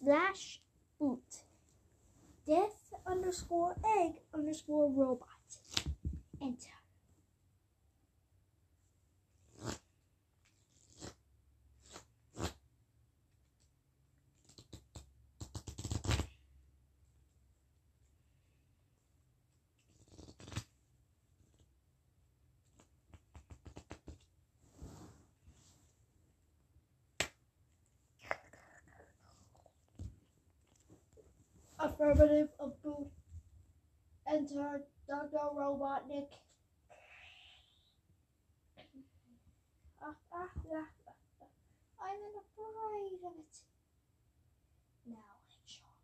slash boot. Death underscore egg underscore robot. Enter. Affirmative of boot. Enter Dr. Robotnik. Ah, ah, ah, ah. I'm afraid of it. Now, Hedgehog.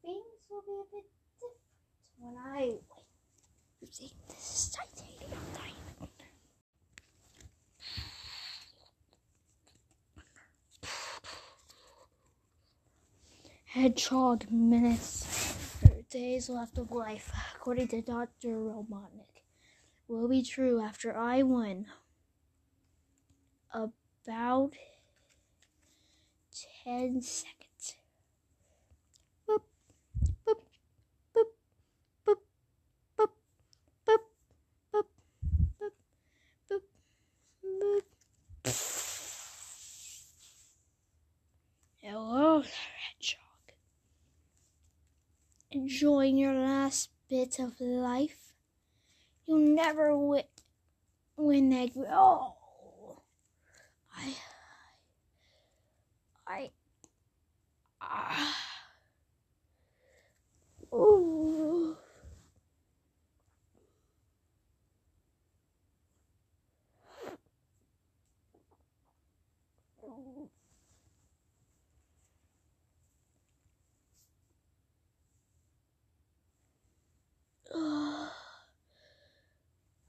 Things will be a bit different when I win. Using this titanium diamond. Hedgehog minutes days left of life, according to Dr. Robotnik, will be true after I win. About 10 seconds. Enjoying your last bit of life? You'll never win, win that. Oh, I, I,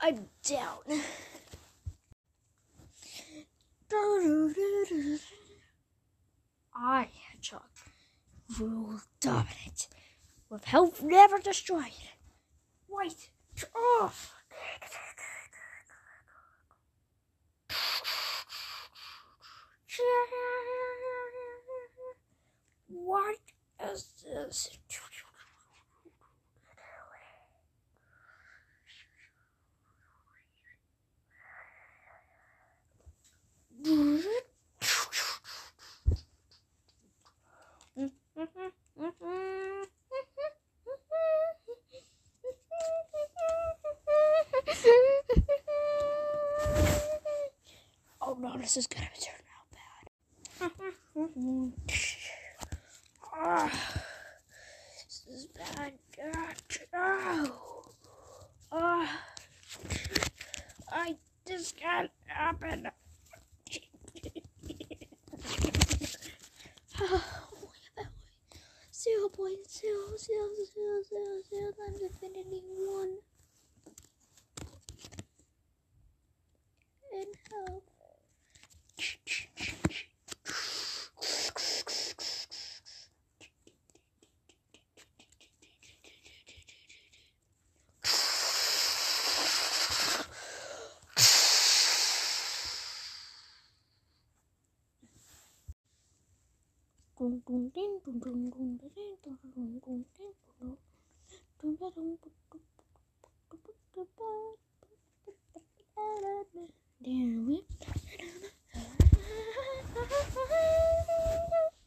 I'm down. I, Hedgehog, rule dominant, with help never destroyed. Wait, oh. What is this? Oh no, this is gonna turn out bad. Ah, this is bad. Ah, no. Ah, I this can't happen. Zero point zero zero zero zero zero times infinity one. There we